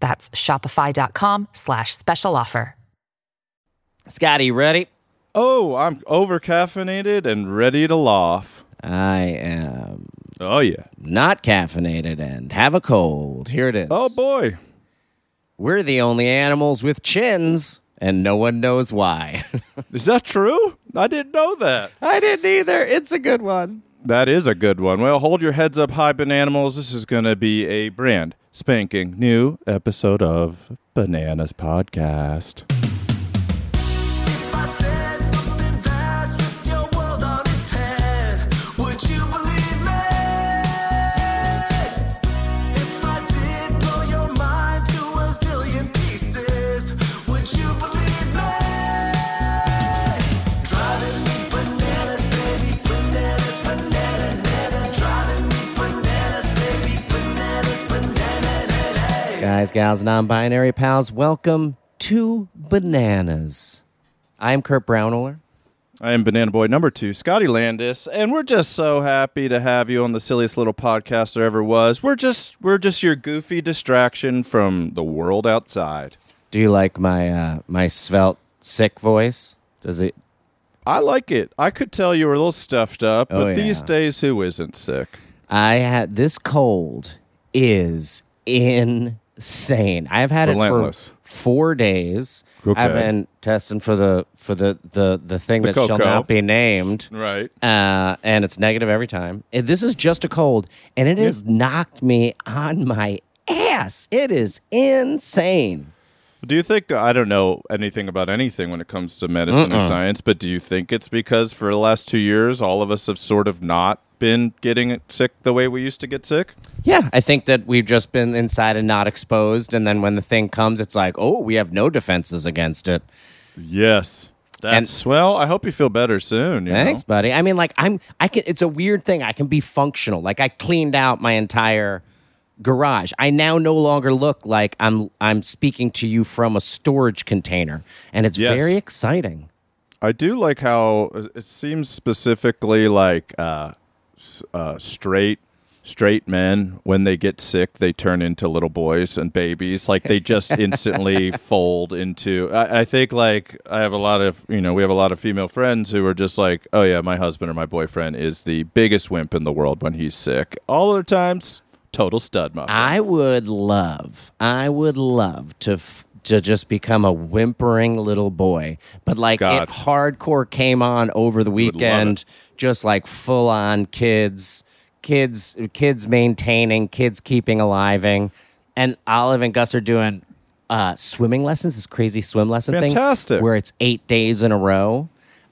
That's shopify.com slash special offer. Scotty, ready? Oh, I'm over caffeinated and ready to laugh. I am Oh yeah. not caffeinated and have a cold. Here it is. Oh boy. We're the only animals with chins, and no one knows why. Is that true? I didn't know that. I didn't either. It's a good one. That is a good one. Well, hold your heads up high, Bananimals. This is going to be a brand spanking new episode of Bananas Podcast. Guys, gals, non binary pals, welcome to Bananas. I'm Kurt Braunohler. I am Banana Boy number two, Scotty Landis, and we're just so happy to have you on the silliest little podcast there ever was. We're just we're just your goofy distraction from the world outside. Do you like my uh, my svelte, sick voice? Does it? I like it. I could tell you were a little stuffed up, but Oh, these days, who isn't sick? I had this cold is insane. I've had Relentless. it for four days. Okay. I've been testing for the for the the the thing The that shall not be named. Right. Uh, and it's negative every time. And this is just a cold, and it has knocked me on my ass. It is insane. Do you think I don't know anything about anything when it comes to medicine or science, but do you think it's because for the last two years all of us have sort of not been getting sick the way we used to get sick? Yeah, I think that we've just been inside and not exposed, and then when the thing comes, it's like, oh, we have no defenses against it. Yes. That's well. I hope you feel better soon. you Thanks, know? buddy. I mean, like I'm, I can. It's a weird thing. I can be functional. Like I cleaned out my entire garage. I now no longer look like I'm. I'm speaking to you from a storage container, and it's Yes. very exciting. I do like how it seems specifically like uh, uh, straight straight men when they get sick they turn into little boys and babies like they just instantly fold into I, I think like i have a lot of you know we have a lot of female friends who are just like oh yeah my husband or my boyfriend is the biggest wimp in the world when he's sick all other times total stud muffin I would love. I would love to. F- to just become a whimpering little boy, but like God. it hardcore came on over the weekend, just like full on kids, kids, kids maintaining, kids keeping aliving, and Olive and Gus are doing uh, swimming lessons. This crazy swim lesson Fantastic. thing, where it's eight days in a row.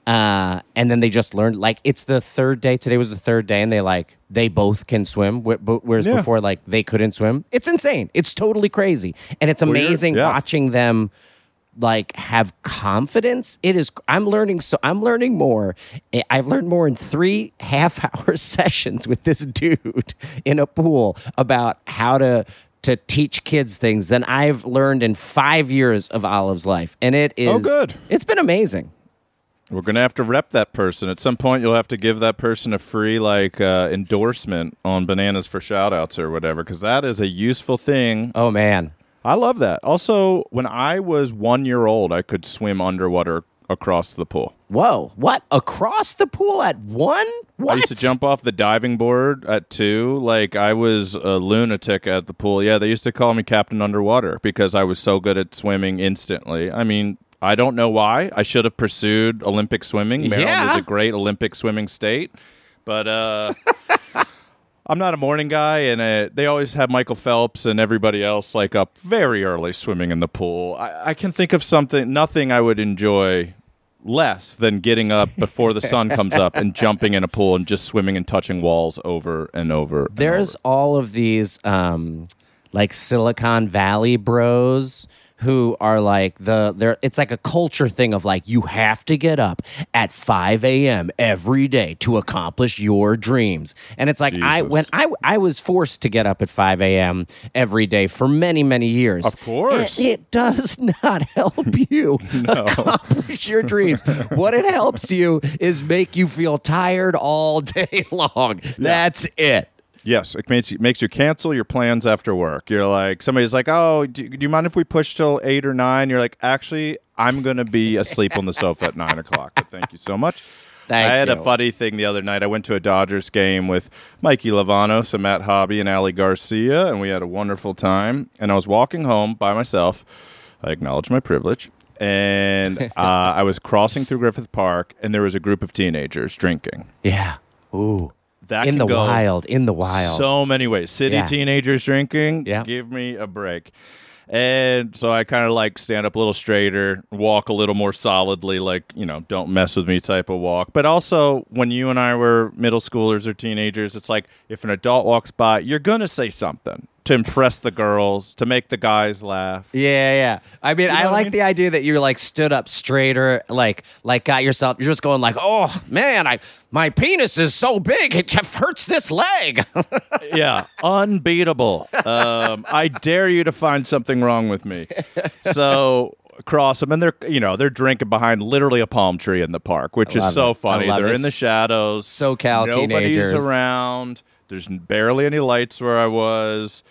Uh, and then they just learned like it's the third day. Today was the third day, and they like they both can swim. wh- Whereas Yeah. before, like they couldn't swim. It's insane. It's totally crazy, and it's amazing yeah. watching them like have confidence. It is. I'm learning so. I'm learning more. I- I've learned more in three half hour sessions with this dude in a pool about how to to teach kids things than I've learned in five years of Olive's life, and it is Oh, good. It's been amazing. We're gonna have to rep that person at some point. You'll have to give that person a free like uh, endorsement on bananas for shout outs or whatever, because that is a useful thing. Oh man. I love that. Also, when I was one year old, I could swim underwater across the pool. Whoa! What across the pool at one? What? I used to jump off the diving board at two. Like I was a lunatic at the pool. Yeah, they used to call me Captain Underwater because I was so good at swimming instantly. I mean, I don't know why. I should have pursued Olympic swimming. Maryland Yeah. is a great Olympic swimming state, but uh, I'm not a morning guy, and uh, they always have Michael Phelps and everybody else like up very early swimming in the pool. I, I can think of something, nothing I would enjoy less than getting up before the sun comes up and jumping in a pool and just swimming and touching walls over and over. and There's over. all of these um like Silicon Valley bros who are like the they're it's like a culture thing of like you have to get up at 5 a.m every day to accomplish your dreams. And it's like i when i i was forced to get up at 5 a.m every day for many many years. Of course. it, it does not help you no. accomplish your dreams. What it helps you is make you feel tired all day long. That's it Yes, it makes you, makes you cancel your plans after work. You're like, somebody's like, oh, do, do you mind if we push till eight or nine? You're like, actually, I'm going to be asleep on the sofa at nine o'clock. But thank you so much. Thank I had a funny thing the other night. I went to a Dodgers game with Mikey Lavanos and Matt Hobby and Ali Garcia, and we had a wonderful time. And I was walking home by myself. I acknowledge my privilege. And uh, I was crossing through Griffith Park, and there was a group of teenagers drinking. yeah ooh That in the wild in the wild so many ways. City Yeah. teenagers drinking. Yeah. Give me a break. And so I kind of like stand up a little straighter, walk a little more solidly, like, you know, don't mess with me type of walk. But also, when you and I were middle schoolers or teenagers, it's like if an adult walks by, you're going to say something to impress the girls, to make the guys laugh. Yeah, yeah. I mean, know I what I like mean? the idea that you're like stood up straighter, like like got yourself. You're just going like, oh man, I my penis is so big it hurts this leg. yeah, unbeatable. Um, I dare you to find something wrong with me. So cross them, and they're you know they're drinking behind literally a palm tree in the park, which is so it. Funny. They're it. in the shadows. so SoCal Nobody's teenagers. around. There's barely any lights where I was.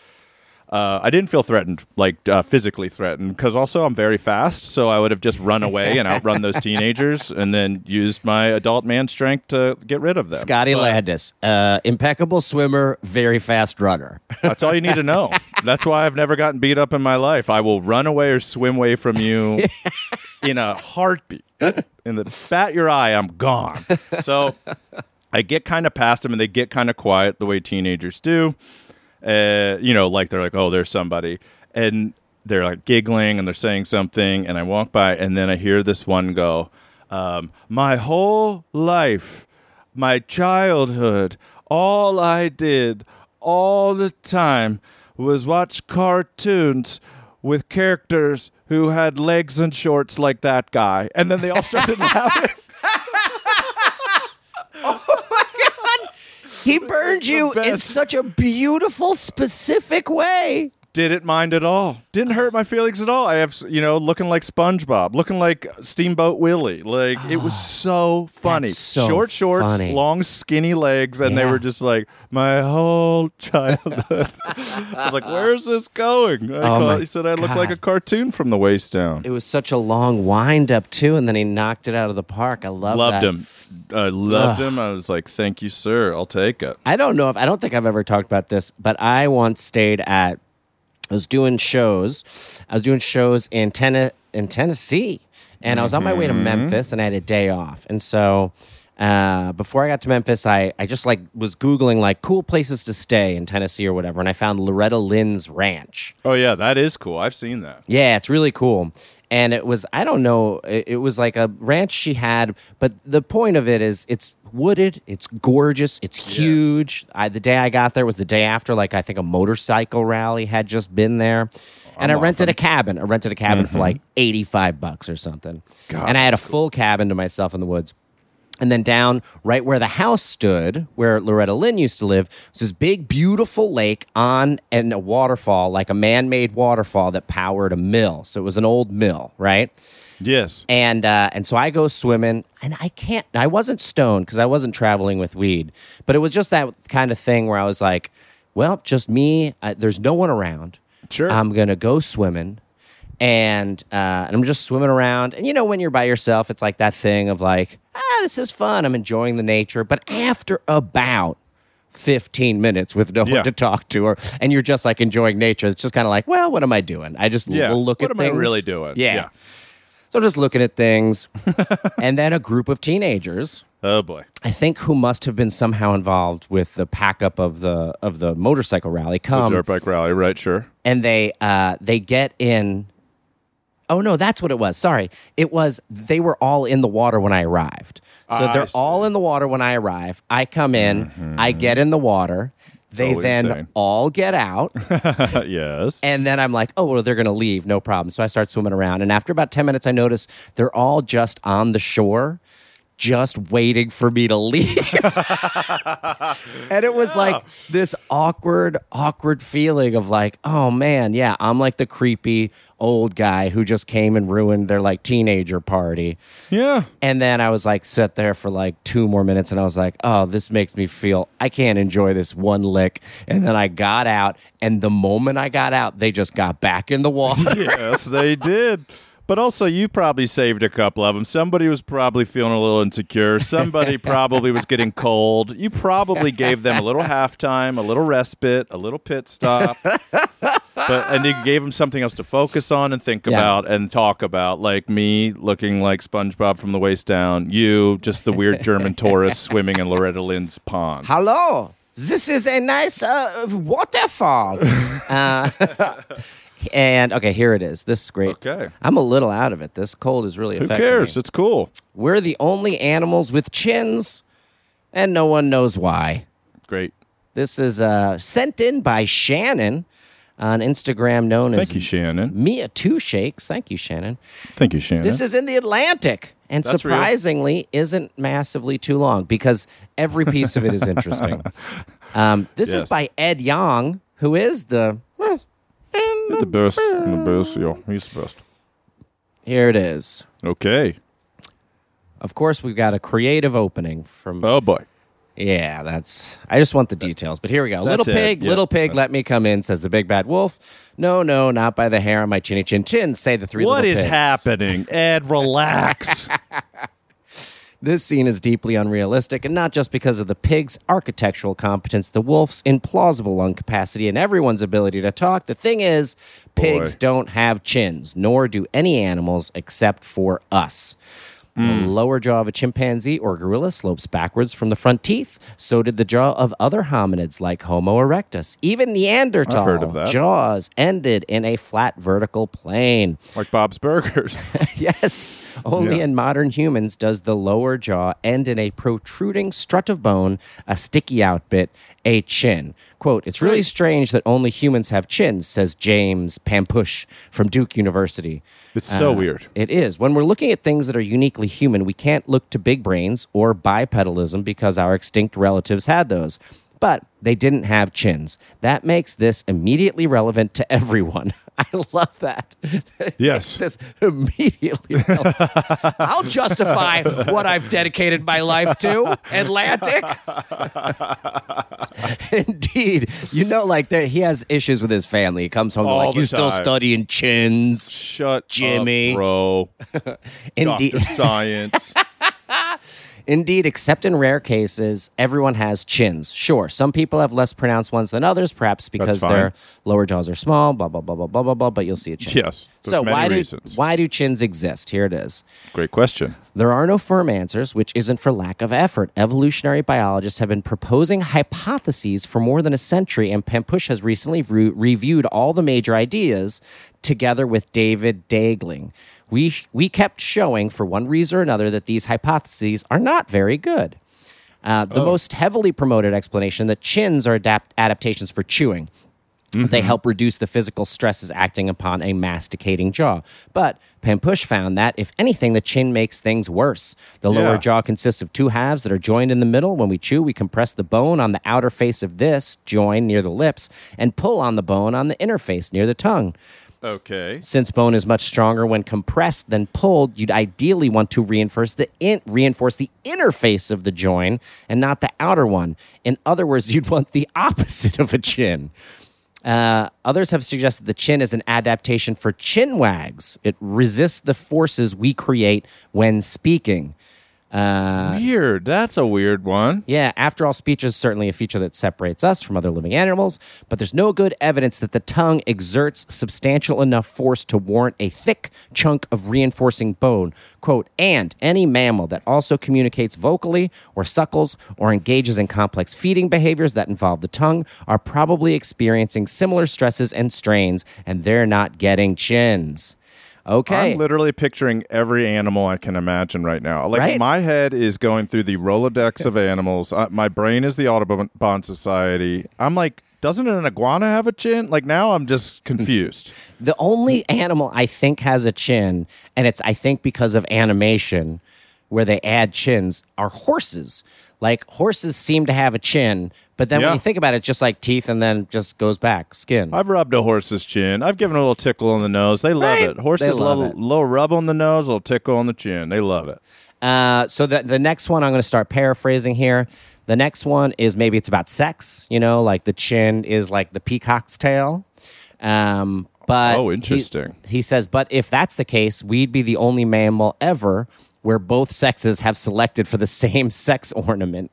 Uh, I didn't feel threatened, like uh, physically threatened, because also I'm very fast, so I would have just run away and outrun those teenagers, and then used my adult man strength to get rid of them. Scotty But- Landis, uh, impeccable swimmer, very fast runner. That's all you need to know. That's why I've never gotten beat up in my life. I will run away or swim away from you in a heartbeat. In the bat your eye, I'm gone. So I get kind of past them and they get kind of quiet the way teenagers do. Uh, you know, like they're like, oh, there's somebody. And they're like giggling and they're saying something. And I walk by and then I hear this one go, um, my whole life, my childhood, all I did all the time was watch cartoons with characters who had legs and shorts like that guy. And then they all started laughing. He burned you in such a beautiful, specific way. Didn't mind at all. Didn't hurt my feelings at all. I have, you know, looking like SpongeBob, looking like Steamboat Willie. Like it was ah, so funny. So Short shorts, funny. long skinny legs, and they were just like my whole childhood. I was like, "Where's this going?" I Oh call- my he said I look like a cartoon from the waist down. It was such a long wind up too, and then he knocked it out of the park. I love Loved that. him. I loved Ugh. him. I was like, "Thank you, sir. I'll take it." I don't know if I don't think I've ever talked about this, but I once stayed at. I was doing shows. I was doing shows in Ten- in Tennessee, and I was on my way to Memphis, and I had a day off, and so. Uh, before I got to Memphis, I, I just like was googling like cool places to stay in Tennessee or whatever, and I found Loretta Lynn's Ranch. Oh yeah, that is cool. I've seen that. Yeah, it's really cool. And it was, I don't know, it, it was like a ranch she had, but the point of it is it's wooded, it's gorgeous, it's huge. I, the day I got there was the day after, like, I think a motorcycle rally had just been there. And I I'm rented off. a cabin. I rented a cabin for like 85 bucks or something. God, and I had a full cabin to myself in the woods. And then down right where the house stood, where Loretta Lynn used to live, was this big, beautiful lake on and a waterfall, like a man made waterfall that powered a mill. So it was an old mill, right? Yes. And uh, and so I go swimming, and I can't. I wasn't stoned because I wasn't traveling with weed, but it was just that kind of thing where I was like, "Well, just me. Uh, there's no one around. Sure. I'm gonna go swimming." And uh, and I'm just swimming around, and you know when you're by yourself, it's like that thing of like, ah, this is fun. I'm enjoying the nature. But after about 15 minutes with no Yeah. one to talk to, or and you're just like enjoying nature, it's just kind of like, well, what am I doing? I just Yeah. will look what at am. I really doing? yeah. So just looking at things. and then a group of teenagers, Oh boy. I think who must have been somehow involved with the pack up of the of the motorcycle rally come Dirt bike rally, right? Sure. and they uh they get in Oh no, that's what it was. Sorry. It was they were all in the water when I arrived. So ah, I they're see. all in the water when I arrive. I come in, I mm-hmm. get in the water. They Totally then insane. all get out. yes. And then I'm like, oh, well, they're going to leave. No problem. So I start swimming around. And after about 10 minutes, I notice they're all just on the shore, just waiting for me to leave. and it was like this awkward, awkward feeling of like, oh man, yeah, I'm like the creepy old guy who just came and ruined their like teenager party. yeah. And then I was like, sit there for like two more minutes, and I was like, oh, this makes me feel I can't enjoy this one lick. And then I got out, and the moment I got out, they just got back in the water. yes, they did. But also, you probably saved a couple of them. Somebody was probably feeling a little insecure. Somebody probably was getting cold. You probably gave them a little halftime, a little respite, a little pit stop. but and you gave them something else to focus on and think Yeah. about and talk about, like me looking like SpongeBob from the waist down. You, just the weird German tourist swimming in Loretta Lynn's pond. Hello, this is a nice uh, waterfall. uh, and okay, here it is. This is great. Okay. I'm a little out of it. This cold is really Who affecting cares? me. It's cool. We're the only animals with chins, and no one knows why. Great. This is uh, sent in by Shannon on Instagram, known as Thank you, Shannon. Mia Two Shakes. Thank you, Shannon. Thank you, Shannon. This is in the Atlantic, and That's real. surprisingly, isn't massively too long because every piece of it is interesting. um, this is Yes. by Ed Yong, who is the. The best. The best. Yeah, he's the best. Here it is. Okay. Of course, we've got a creative opening from. Oh boy. Yeah, that's. I just want the details, but here we go. Little That's it, pig, yeah. little pig, let me come in, says the big bad wolf. No, no, not by the hair on my chinny chin chin, say the three What little is pigs. happening? Ed, relax. This scene is deeply unrealistic, and not just because of the pig's architectural competence, the wolf's implausible lung capacity, and everyone's ability to talk. The thing is, pigs Boy. don't have chins, nor do any animals except for us. Hmm. The lower jaw of a chimpanzee or gorilla slopes backwards from the front teeth. So did the jaw of other hominids like Homo erectus. Even Neanderthal heard of that. jaws ended in a flat vertical plane. like Bob's Burgers. yes. Only Yeah. in modern humans does the lower jaw end in a protruding strut of bone, a sticky out bit, a chin. Quote, it's really strange that only humans have chins, says James Pampush from Duke University. It's so uh, weird. It is. When we're looking at things that are uniquely human, we can't look to big brains or bipedalism because our extinct relatives had those. But they didn't have chins. That makes this immediately relevant to everyone. I love that. Yes. this immediately relevant. I'll justify what I've dedicated my life to. Atlantic. Indeed. You know, like there, he has issues with his family. He comes home All like, you still studying chins. Shut Jimmy. up, bro. Indeed. Dr. Science. Indeed, except in rare cases, everyone has chins. Sure, some people have less pronounced ones than others, perhaps because their lower jaws are small, blah, blah, blah, blah, blah, blah, blah, but you'll see a chin. Yes, So why reasons. do why do chins exist? Here it is. Great question. There are no firm answers, which isn't for lack of effort. Evolutionary biologists have been proposing hypotheses for more than a century, and Pampush has recently re- reviewed all the major ideas together with David Daegling. We, we kept showing, for one reason or another, that these hypotheses are not very good. Uh, the most heavily promoted explanation that chins are adapt- adaptations for chewing. They help reduce the physical stresses acting upon a masticating jaw. But Pampush found that, if anything, the chin makes things worse. The lower jaw consists of two halves that are joined in the middle. When we chew, we compress the bone on the outer face of this, join near the lips, and pull on the bone on the inner face near the tongue. Okay. Since bone is much stronger when compressed than pulled, you'd ideally want to reinforce the in, reinforce the inner face of the joint and not the outer one. In other words, you'd want the opposite of a chin. Uh, others have suggested the chin is an adaptation for chin wags. It resists the forces we create when speaking. Uh, weird. That's a weird one. Yeah, after all, speech is certainly a feature that separates us from other living animals, but there's no good evidence that the tongue exerts substantial enough force to warrant a thick chunk of reinforcing bone. Quote, and any mammal that also communicates vocally or suckles or engages in complex feeding behaviors that involve the tongue are probably experiencing similar stresses and strains, and they're not getting chins. Okay. I'm literally picturing every animal I can imagine right now. Like Right? my head is going through the Rolodex of animals. Uh, my brain is the Audubon Society. I'm like, doesn't an iguana have a chin? Like now, I'm just confused. The only animal I think has a chin, and it's I think because of animation, where they add chins, are horses. Like horses seem to have a chin, but then Yeah. when you think about it, just like teeth, and then just goes back skin. I've rubbed a horse's chin. I've given a little tickle on the nose. They love Right? it. Horses love love it. a little rub on the nose, a little tickle on the chin. They love it. Uh, so the the next one I'm going to start paraphrasing here. The next one is maybe it's about sex. You know, like the chin is like the peacock's tail. Um, but Oh, he- interesting. He, says, but if that's the case, we'd be the only mammal ever where both sexes have selected for the same sex ornament.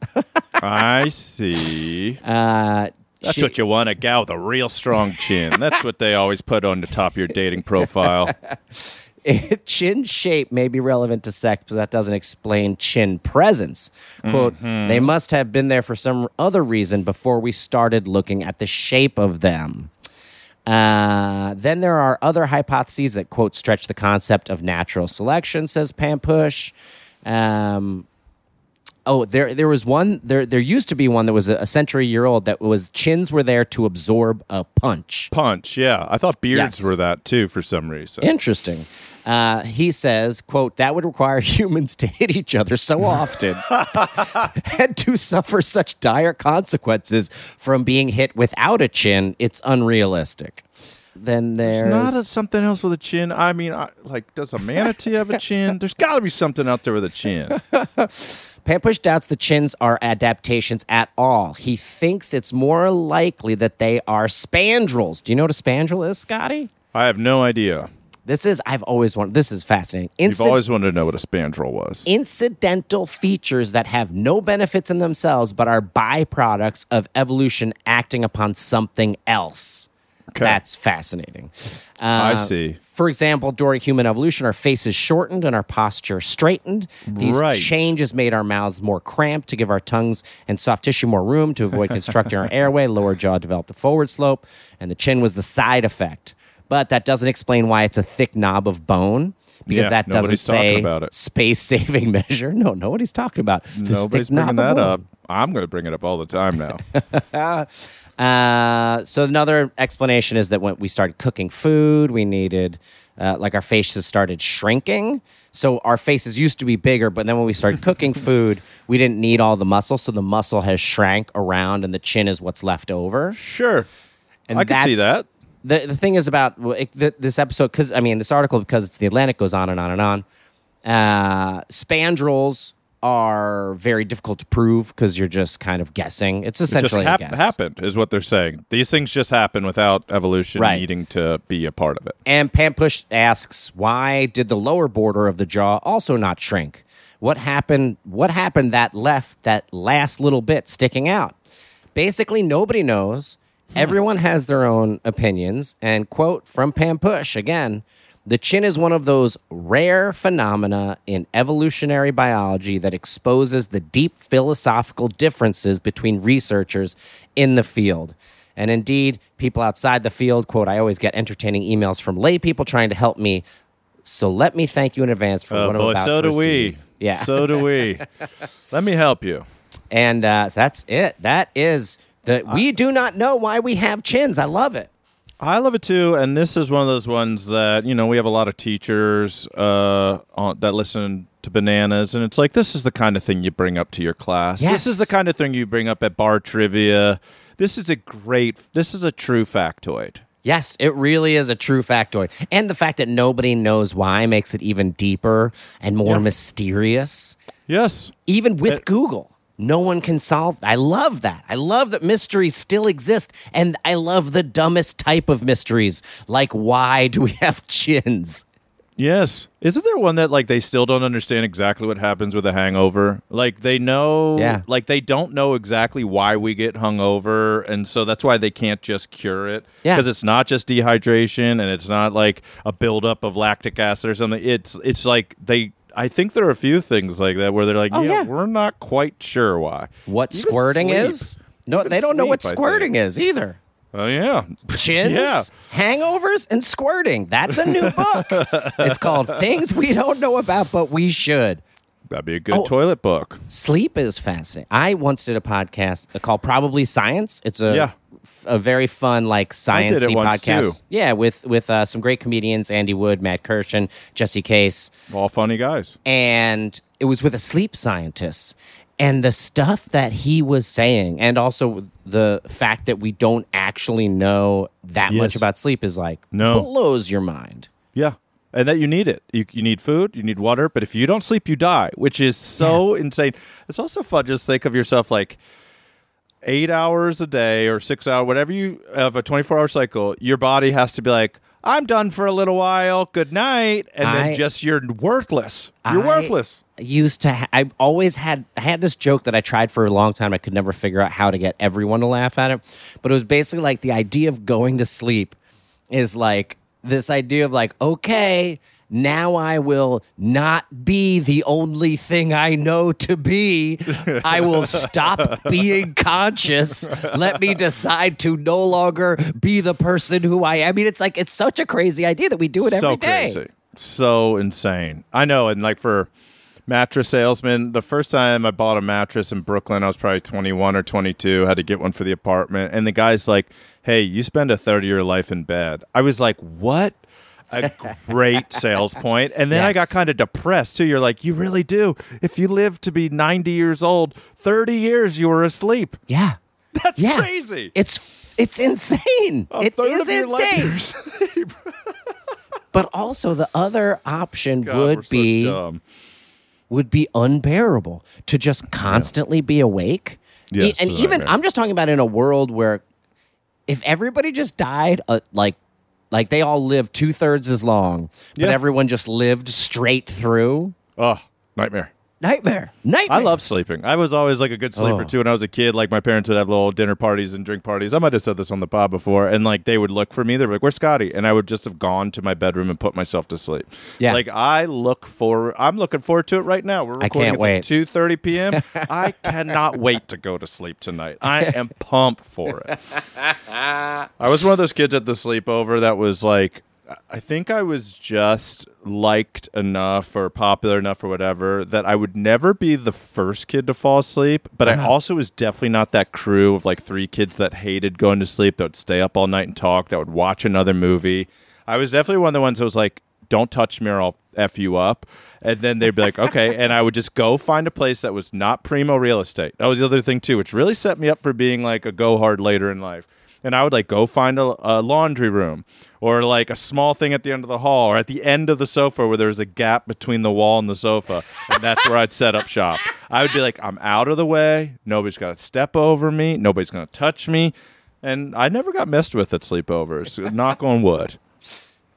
I see. uh, That's she- what you want, a gal with a real strong chin. That's what they always put on the top of your dating profile. chin shape may be relevant to sex, but that doesn't explain chin presence. Quote, Mm-hmm. they must have been there for some other reason before we started looking at the shape of them. Uh, then there are other hypotheses that, quote, stretch the concept of natural selection, says Pampush. Um, oh, there there was one, there, there used to be one that was a, a century year old that was chins were there to absorb a punch. Punch, yeah. I thought beards Yes. were that too for some reason. Interesting. Uh, he says, quote, that would require humans to hit each other so often and to suffer such dire consequences from being hit without a chin. It's unrealistic. Then there's, There's not a, something else with a chin. I mean, I, like, does a manatee have a chin? There's got to be something out there with a chin. Pampush doubts the chins are adaptations at all. He thinks it's more likely that they are spandrels. Do you know what a spandrel is, Scotty? I have no idea. This is, I've always wanted, this is fascinating. You've always wanted to know what a spandrel was. incidental features that have no benefits in themselves but are byproducts of evolution acting upon something else. Okay. That's fascinating. I Uh, see. For example, during human evolution, our faces shortened and our posture straightened. These Right. changes made our mouths more cramped to give our tongues and soft tissue more room to avoid constructing our airway. Lower jaw developed a forward slope, and the chin was the side effect. But that doesn't explain why it's a thick knob of bone. Because Yeah, that doesn't say space saving measure. No, nobody's talking about this Nobody's bringing that up. I'm going to bring it up all the time now. Uh, so another explanation is that when we started cooking food, we needed uh, like our faces started shrinking. So our faces used to be bigger, but then when we started cooking food, we didn't need all the muscle, so the muscle has shrank around, and the chin is what's left over. sure. And I can see that. The the thing is about it, th- this episode because I mean this article because it's the Atlantic goes on and on and on. Uh, spandrels are very difficult to prove because you're just kind of guessing. It's It just essentially hap- a guess. happened, is what they're saying. These things just happen without evolution Right. needing to be a part of it. And Pampush asks, why did the lower border of the jaw also not shrink? What happened? What happened that left that last little bit sticking out? Basically, nobody knows. Hmm. Everyone has their own opinions. And quote from Pampush again, the chin is one of those rare phenomena in evolutionary biology that exposes the deep philosophical differences between researchers in the field. And indeed, people outside the field, quote, I always get entertaining emails from lay people trying to help me. So let me thank you in advance for Oh what I'm boy, about so to do we. Yeah. So do we. Let me help you. and uh, that's it. That is that we do not know why we have chins. I love it. I love it too, and this is one of those ones that you know we have a lot of teachers uh, on, that listen to bananas, and it's like this is the kind of thing you bring up to your class. This is the kind of thing you bring up at bar trivia. This is a great. This is a true factoid. Yes, it really is a true factoid. And the fact that nobody knows why makes it even deeper and more mysterious. Yes, Even with Google, no one can solve. I love that. I love that mysteries still exist. And I love the dumbest type of mysteries, like why do we have chins? yes. Isn't there one that like they still don't understand exactly what happens with a hangover? Like they know, Yeah. like they don't know exactly why we get hungover, and so that's why they can't just cure it. Yeah. because it's not just dehydration, and it's not like a buildup of lactic acid or something. It's it's like they. I think there are a few things like that where they're like, Oh, yeah, yeah. we're not quite sure why. What Even squirting sleep. is? No, Even they don't know what sleep, I think. squirting is either. Oh yeah. chins, Yeah. hangovers, and squirting. That's a new book. it's called Things We Don't Know About But We Should. That'd be a good Oh. toilet book. Sleep is fascinating. I once did a podcast called Probably Science. It's a Yeah. a very fun like I did it sciencey podcast. Yeah, with with uh, some great comedians: Andy Wood, Matt Kirshen, Jesse Case, All funny guys. and it was with a sleep scientist. And the stuff that he was saying, and also the fact that we don't actually know that much about sleep, is like No. blows your mind. Yeah. And that you need it. You, you need food, you need water, but if you don't sleep, you die, which is so insane. It's also fun. Just think of yourself like eight hours a day or six hours, whatever you have a 24 hour cycle, your body has to be like, I'm done for a little while. Good night. And I- then just you're worthless. You're I worthless. Used to, ha- I always had, I had this joke that I tried for a long time. I could never figure out how to get everyone to laugh at it, but it was basically like the idea of going to sleep is like this idea of like, okay, now I will not be the only thing I know to be. I will stop being conscious. Let me decide to no longer be the person who I am. I mean, it's like, it's such a crazy idea that we do it every so day. crazy. So insane. I know. And like for mattress salesman, the first time I bought a mattress in Brooklyn, I was probably 21 or 22, had to get one for the apartment. And the guy's like, hey, you spend a third of your life in bed. I was like, what? A great sales point. And then I got kind of depressed too. You're like, you really do. If you live to be 90 years old, 30 years you were asleep. Yeah. That's Yeah. crazy. It's it's insane. A It third is of your life insane. But also the other option God, would be dumb. would be unbearable to just constantly be awake. Yes, and even. I'm just talking about in a world where if everybody just died uh, like like they all lived two thirds as long, but Yeah. everyone just lived straight through. Oh, nightmare. Nightmare. Nightmare. I love sleeping. I was always like a good sleeper Oh. too. When I was a kid, like my parents would have little dinner parties and drink parties. I might have said this on the pod before, and like they would look for me. They're like, "Where's Scotty?" And I would just have gone to my bedroom and put myself to sleep. Yeah. like I look for. I'm looking forward to it right now. We're I recording can't wait. Two thirty p.m. I cannot wait to go to sleep tonight. I am pumped for it. I was one of those kids at the sleepover that was like, I think I was just liked enough or popular enough or whatever that I would never be the first kid to fall asleep. But I uh-huh. also was definitely not that crew of like three kids that hated going to sleep, that would stay up all night and talk, that would watch another movie. I was definitely one of the ones that was like, don't touch me or I'll F you up. And then they'd be like, okay. And I would just go find a place that was not primo real estate. That was the other thing, too, which really set me up for being like a go hard later in life. And I would like go find a, a laundry room or like a small thing at the end of the hall or at the end of the sofa where there's a gap between the wall and the sofa. And that's where I'd set up shop. I would be like, I'm out of the way. Nobody's got to step over me. Nobody's going to touch me. And I never got messed with at sleepovers. Knock on wood.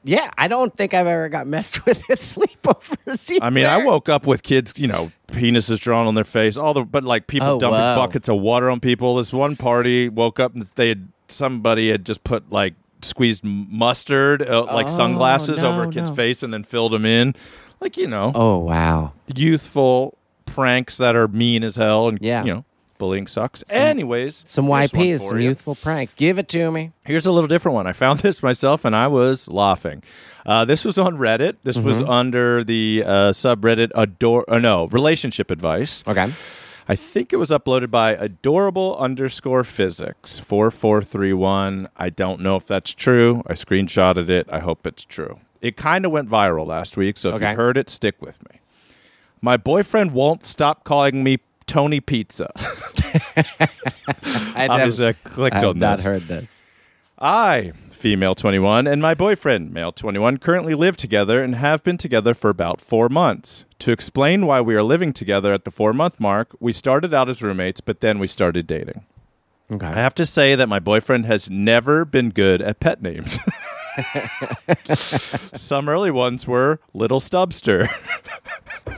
Yeah, I don't think I've ever got messed with at sleepovers. I mean, I woke up with kids, you know, penises drawn on their face, all the, but like people Oh, dumping wow. buckets of water on people. This one party woke up and they had somebody had just put like squeezed mustard, uh, like Oh, sunglasses over a kid's no. face and then filled them in, like you know, Oh wow. youthful pranks that are mean as hell, and Yeah. you know, bullying sucks. Anyways, Some YPs, some you. youthful pranks. Give it to me. Here's a little different one. I found this myself and I was laughing. Uh, this was on Reddit. This was Mm-hmm. under the uh, subreddit adore. Uh, no, relationship advice. Okay. I think it was uploaded by adorable underscore physics four four three one. I don't know if that's true. I screenshotted it. I hope it's true. It kind of went viral last week, so if Okay. you've heard it, stick with me. My boyfriend won't stop calling me Tony Pizza. I Obviously, I clicked I have on not this. heard this. I, female 21, and my boyfriend, male 21, currently live together and have been together for about four months. To explain why we are living together at the four month mark, we started out as roommates, but then we started dating. Okay. I have to say that my boyfriend has never been good at pet names. Some early ones were Little Stubster.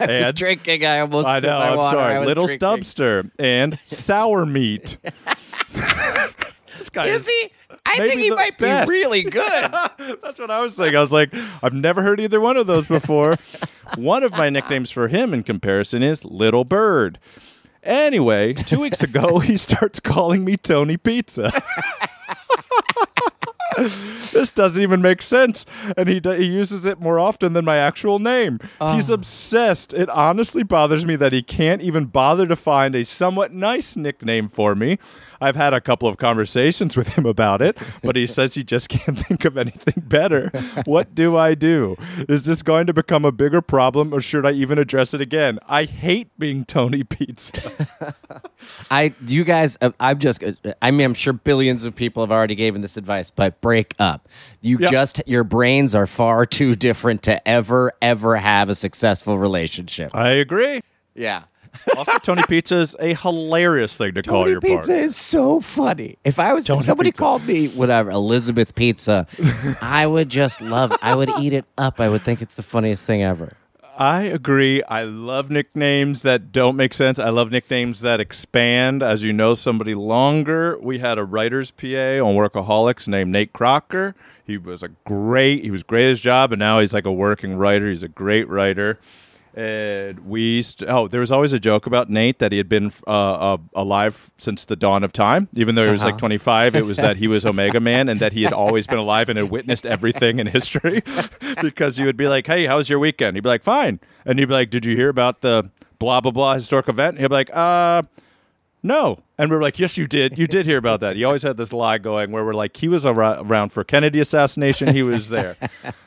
I was and- drinking. I almost. I know, my I'm water. Sorry. Little drinking. Stubster and Sour Meat. this guy Is he? I think he might best. be really good. That's what I was thinking. I was like, I've never heard either one of those before. one of my nicknames for him in comparison is Little Bird. Anyway, two weeks ago, he starts calling me Tony Pizza. this doesn't even make sense, and he do- he uses it more often than my actual name. He's ah. obsessed. It honestly bothers me that he can't even bother to find a somewhat nice nickname for me. I've had a couple of conversations with him about it, but he says he just can't think of anything better. What do I do? Is this going to become a bigger problem, or should I even address it again? I hate being Tony Pizza. I, you guys, uh, I'm just, uh, I mean, I'm sure billions of people have already given this advice, but break up. You Yeah. just, your brains are far too different to ever, ever have a successful relationship. I agree. Yeah. Also, Tony Pizza is a hilarious thing to call Tony your Pizza partner. is so funny. If I was, Tony if somebody Pizza. called me whatever Elizabeth Pizza, I would just love. I would eat it up. I would think it's the funniest thing ever. I agree. I love nicknames that don't make sense. I love nicknames that expand as you know somebody longer. We had a writer's PA on Workaholics named Nate Crocker. He was a great, he was great at his job, and now he's like a working writer. He's a great writer. And we, used to- oh, there was always a joke about Nate that he had been uh, uh, alive since the dawn of time. Even though he was like 25, it was that he was Omega Man and that he had always been alive and had witnessed everything in history. because you would be like, hey, how's your weekend? He'd be like, fine. And you'd be like, did you hear about the blah, blah, blah historic event? He'd be like, uh, no. And we are like, yes, you did. You did hear about that. He always had this lie going where we're like, he was ar- around for Kennedy assassination. He was there.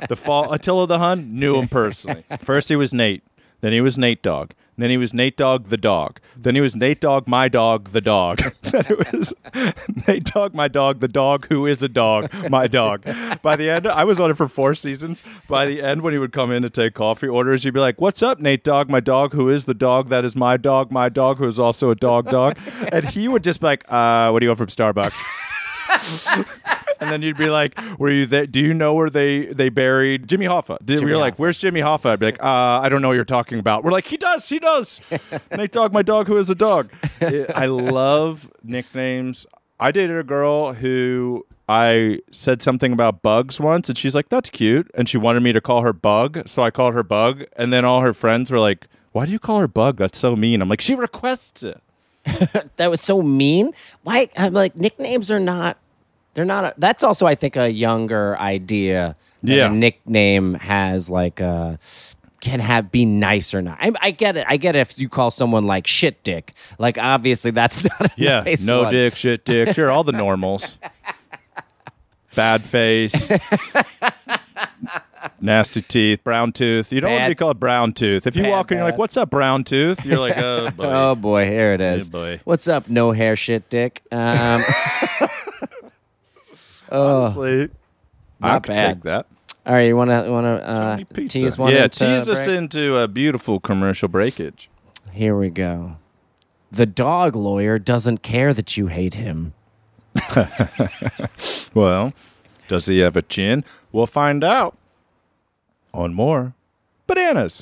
the fall, Attila the Hun knew him personally. First, he was Nate. Then he was Nate Dog. Then he was Nate Dog the dog. Then he was Nate Dog my dog the dog. then it was Nate Dog my dog the dog who is a dog my dog. By the end, I was on it for four seasons. By the end, when he would come in to take coffee orders, he'd be like, "What's up, Nate Dog my dog who is the dog that is my dog my dog who is also a dog dog," and he would just be like, uh, "What do you want from Starbucks?" And then you'd be like, "Were you there? Do you know where they they buried Jimmy Hoffa?" Did, we Jimmy were like, "Where's Jimmy Hoffa?" I'd be like, uh, "I don't know what you're talking about." We're like, "He does, he does." Nate Dog, my dog, who is a dog. It- I love nicknames. I dated a girl who I said something about bugs once, and she's like, "That's cute," and she wanted me to call her Bug, so I called her Bug, and then all her friends were like, "Why do you call her Bug? That's so mean." I'm like, "She requests it." That was so mean. Why? I'm like nicknames are not. They're not. A, that's also, I think, a younger idea. Yeah. a nickname has like a can have be nice or not. I, I get it. I get it. If you call someone like shit dick, like obviously that's not a Yeah, nice no one. dick, shit dick. Sure, all the normals. Bad face. Nasty teeth, brown tooth. You don't want to Bad- be called brown tooth. If you Bad, walk in, you're like, "What's up, brown tooth?" You're like, "Oh, boy. Oh boy, here it is. boy. What's up, no hair shit dick? Um, honestly, I not could bad. take that. all right, you want to want to uh, Tony Pizza. tease one? yeah, into tease us break? into a beautiful commercial breakage. Here we go. The dog lawyer doesn't care that you hate him. Well, does he have a chin? We'll find out. On more bananas.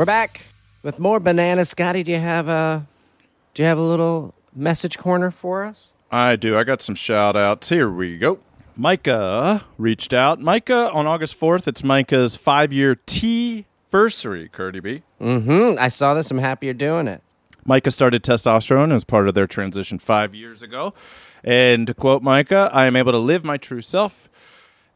We're back with more bananas. Scotty, do you have a do you have a little message corner for us? I do. I got some shout outs. Here we go. Micah reached out. Micah on August 4th, it's Micah's five year T versary, Curdy B. Mm-hmm. I saw this. I'm happy you're doing it. Micah started testosterone as part of their transition five years ago. And to quote Micah, I am able to live my true self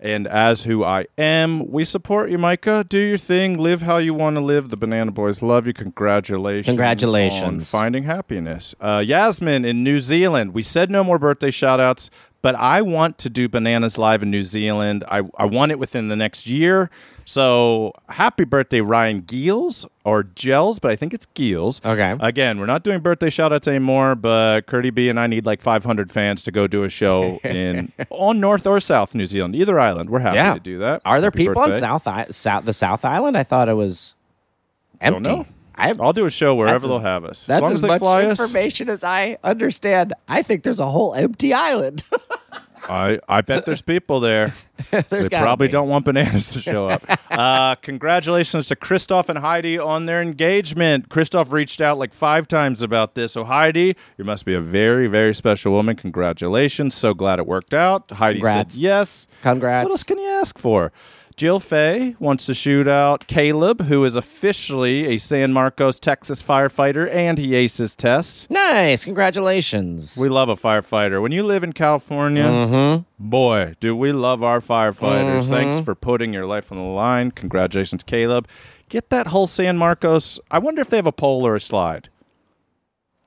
And as who I am, we support you, Micah. Do your thing. Live how you want to live. The Banana Boys love you. Congratulations. Congratulations. on finding happiness. Uh, Yasmin in New Zealand. We said no more birthday shout outs, but I want to do Bananas Live in New Zealand. I, I want it within the next year. So happy birthday, Ryan Geels or Gels, but I think it's Geels. Okay. Again, we're not doing birthday shout outs anymore, but Curdy B and I need like 500 fans to go do a show in on North or South New Zealand, either island. We're happy Yeah. to do that. Are there Happy people on. South, I- South the South Island? I thought it was Don't empty. know. I I'll do a show wherever they'll have us. That's as long as, as, much fly us. information as I understand. I think there's a whole empty island. I, I bet there's people there. there's they probably be. don't want bananas to show up. uh, congratulations to Christoph and Heidi on their engagement. Christoph reached out like five times about this. So, Heidi, you must be a very, very special woman. Congratulations. So glad it worked out. Heidi Congrats. said yes. Congrats. What else can you ask for? Jill Fay wants to shoot out Caleb, who is officially a San Marcos, Texas firefighter, and he aces tests. Nice. Congratulations. We love a firefighter. When you live in California, Mm-hmm. boy, do we love our firefighters. Thanks for putting your life on the line. Congratulations, Caleb. Get that whole San Marcos. I wonder if they have a pole or a slide.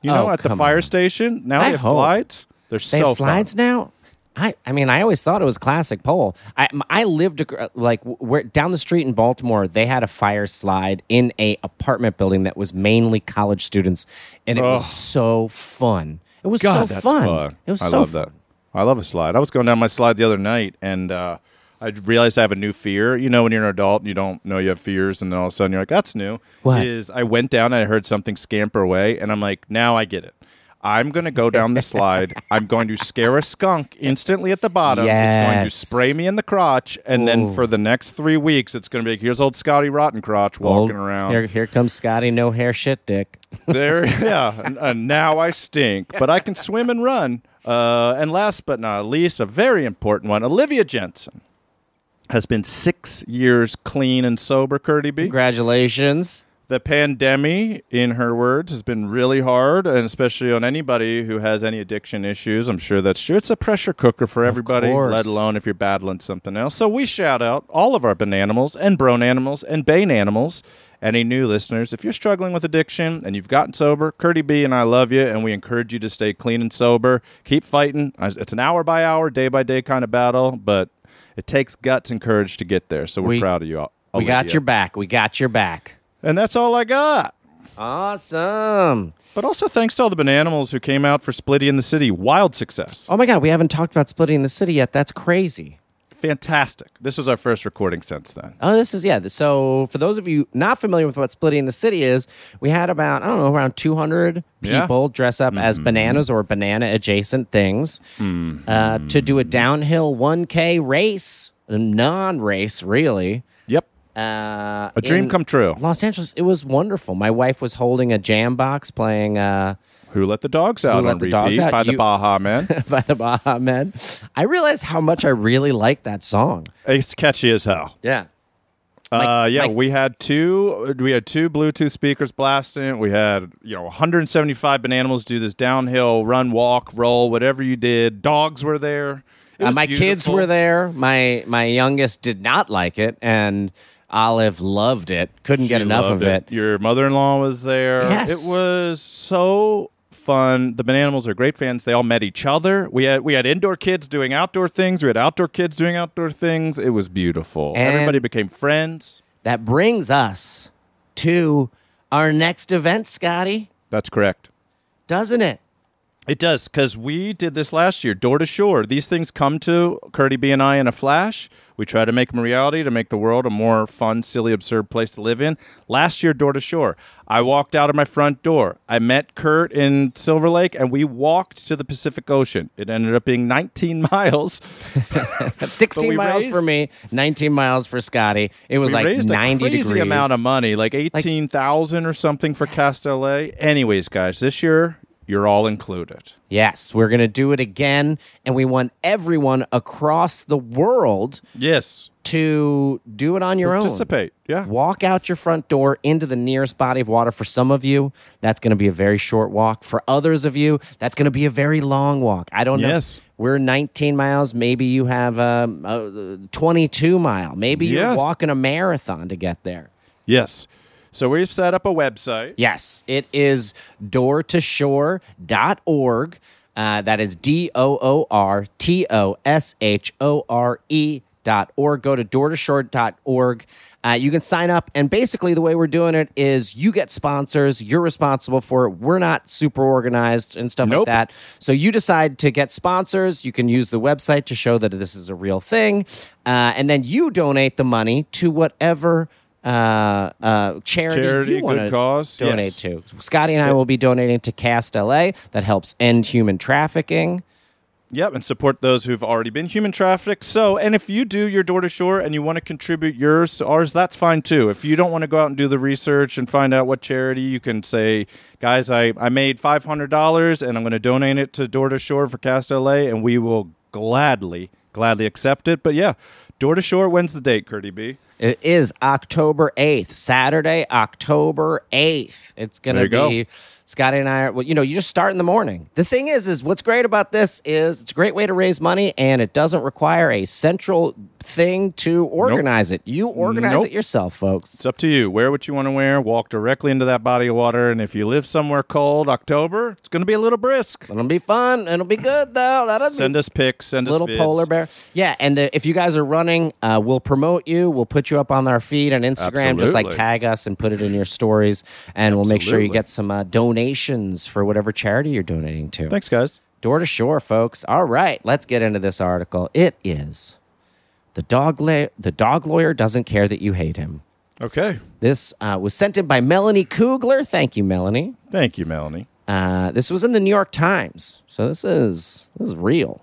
You know, Oh, at the fire on. station, now I they have hope. slides. They're they so have fun. slides now. I, I mean, I always thought it was classic pole. I, I lived like w- where down the street in Baltimore. They had a fire slide in a apartment building that was mainly college students, and it was so fun. It was God, so fun. fun. It was I so love fun. that. I love a slide. I was going down my slide the other night, and uh, I realized I have a new fear. You know, when you're an adult, you don't know you have fears, and then all of a sudden you're like, "That's new." What? Is I went down and I heard something scamper away, and I'm like, "Now I get it." I'm going to go down the slide. I'm going to scare a skunk instantly at the bottom. Yes. It's going to spray me in the crotch, and then for the next three weeks, it's going to be like, "Here's old Scotty Rotten Crotch walking Old- around." Here, here comes Scotty, no hair, shit dick. There, yeah. And, and now I stink, but I can swim and run. Uh, and last but not least, a very important one: Olivia Jensen has been six years clean and sober. Curdy B. Congratulations. The pandemic, in her words, has been really hard, and especially on anybody who has any addiction issues. I'm sure that's true. It's a pressure cooker for everybody, let alone if you're battling something else. So we shout out all of our bananimals and brone animals and bane animals. Any new listeners, if you're struggling with addiction and you've gotten sober, Curdy B and I love you, and we encourage you to stay clean and sober. Keep fighting. It's an hour by hour, day by day kind of battle, but it takes guts and courage to get there. So we're We- proud of you. All. We got your back. We got your back. And that's all I got. Awesome. But also thanks to all the Bananimals who came out for Splitty in the City. Wild success. Oh my God, we haven't talked about splitting the city yet. That's crazy. Fantastic. This is our first recording since then. Oh, this is yeah. So for those of you not familiar with what splitting the city is, we had about I don't know around 200 Yeah. people dress up as bananas or banana adjacent things uh, to do a downhill 1K race, a non-race really. Uh, A dream come true. Los Angeles. It was wonderful. My wife was holding a jam box playing. Uh, Who let the dogs out Let on the Dogs Out? by the You- Baha Man. by the Baha Men. I realized how much I really liked that song. it's catchy as hell. Yeah. uh, yeah, Mike- we had two. We had two Bluetooth speakers blasting. We had you know 175 Bananimals do this downhill run, walk, roll, whatever you did. Dogs were there. Uh, my kids were there. My my youngest did not like it, and Olive loved it. Couldn't She get enough of it. Your mother-in-law was there. Yes. It was so fun. The Bananimals are great fans. They all met each other. We had we had indoor kids doing outdoor things. We had outdoor kids doing outdoor things. It was beautiful. And- Everybody became friends. That brings us to our next event, Scotty, That's correct. doesn't it? It does because we did this last year, door to shore. These things come to Curdy B and I in a flash. We try to make them a reality to make the world a more fun, silly, absurd place to live in. Last year, door to shore, I walked out of my front door. I met Kurt in Silver Lake, and we walked to the Pacific Ocean. It ended up being 19 miles. 16 miles raised- for me, 19 miles for Scotty. It was like 90 a crazy degrees. amount of money, like 18,000 or something for Cast LA. Anyways, guys, this year you're all included. Yes, we're going to do it again. And we want everyone across the world Yes. to do it on your own. Participate. Yeah. Walk out your front door into the nearest body of water. For some of you, that's going to be a very short walk. For others of you, that's going to be a very long walk. I don't know. Yes. We're 19 miles. Maybe you have um, a 22 mile. Maybe you're walking a marathon to get there. Yes. So we've set up a website. Yes, it is doortoshore.org. Uh, that is D O O R T O S H O R E dot org. Go to doortoshore.org. Uh, you can sign up, and basically, the way we're doing it is you get sponsors, you're responsible for it. We're not super organized and stuff Nope. like that. So, you decide to get sponsors. You can use the website to show that this is a real thing. Uh, and then you donate the money to whatever uh, uh, charity, Charity, you want good to cause, donate yes. to. Scotty and I will be donating to Cast LA that helps end human trafficking. Yep, and support those who've already been human trafficked. So, and if you do your door to shore and you want to contribute yours to ours, that's fine too. If you don't want to go out and do the research and find out what charity, you can say, guys, I, I made $500 and I'm going to donate it to Door to Shore for Cast LA, and we will gladly, gladly accept it. But yeah, Door to Shore, when's the date, Curdy B? It is October 8th, Saturday, October 8th. It's going to be go. Scotty and I are, well, you know, you just start in the morning. The thing is, is what's great about this is it's a great way to raise money and it doesn't require a central thing to organize it. You organize Nope. it yourself, folks. It's up to you. Wear what you want to wear, walk directly into that body of water, and if you live somewhere cold, October, it's going to be a little brisk. It'll be fun. It'll be good, though. That'll be Send us pics, send little us vids. polar bear. Yeah, and uh, if you guys are running, uh, we'll promote you. We'll put you up on our feed on Instagram. Just like tag us and put it in your stories, and we'll make sure you get some uh, donations for whatever charity you're donating to. Thanks, guys. Door to shore, folks. All right, let's get into this article. It is the dog. La- the dog lawyer doesn't care that you hate him. Okay. This uh, was sent in by Melanie Kugler. Thank you, Melanie. Thank you, Melanie. Uh, this was in the New York Times, so this is this is real.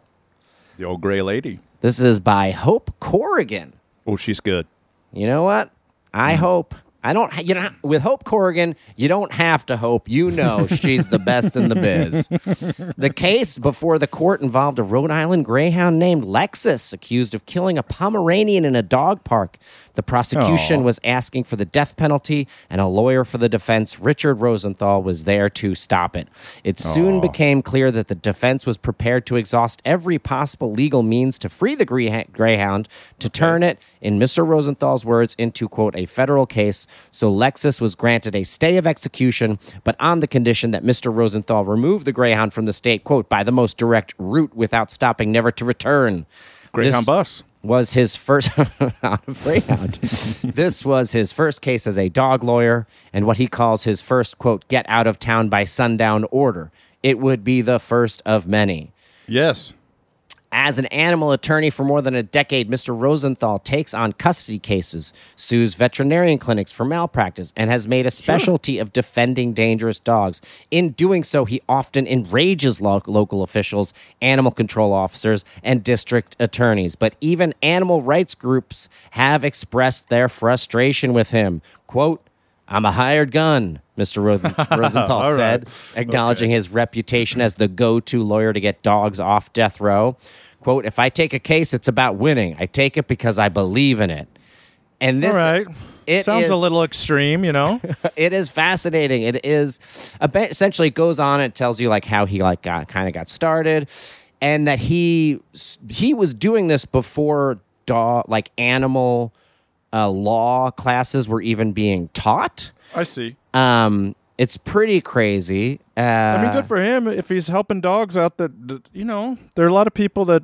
The old gray lady. This is by Hope Corrigan. Oh, she's good. You know what? I hope. I don't. ha- You know, with Hope Corrigan, you don't have to hope. You know she's the best in the biz. The case before the court involved a Rhode Island Greyhound named Lexus, accused of killing a Pomeranian in a dog park. The prosecution Aw. was asking for the death penalty, and a lawyer for the defense, Richard Rosenthal, was there to stop it. It soon oh. became clear that the defense was prepared to exhaust every possible legal means to free the Greyhound, to turn it, in Mr. Rosenthal's words, into, quote, a federal case. So Lexus was granted a stay of execution, but on the condition that Mr. Rosenthal remove the Greyhound from the state, quote, by the most direct route without stopping, never to return. Greyhound This- bus. was his first out of Greyhound. this was his first case as a dog lawyer and what he calls his first quote get out of town by sundown order. It would be the first of many. Yes. As an animal attorney for more than a decade, Mr. Rosenthal takes on custody cases, sues veterinarian clinics for malpractice, and has made a specialty of defending dangerous dogs. In doing so, he often enrages lo- local officials, animal control officers, and district attorneys. But even animal rights groups have expressed their frustration with him. Quote, I'm a hired gun, Mr. Rosen- Rosenthal said, right. acknowledging his reputation as the go to lawyer to get dogs off death row. Quote, if I take a case, it's about winning. I take it because I believe in it. And this All right. it Sounds is- a little extreme, you know. it is fascinating. It is bit- essentially it goes on. It tells you like how he like got kind of got started, and that he he was doing this before dog like animal uh, law classes were even being taught. I see. Um, it's pretty crazy. Uh, I mean, good for him if he's helping dogs out. That that, you know, there are a lot of people that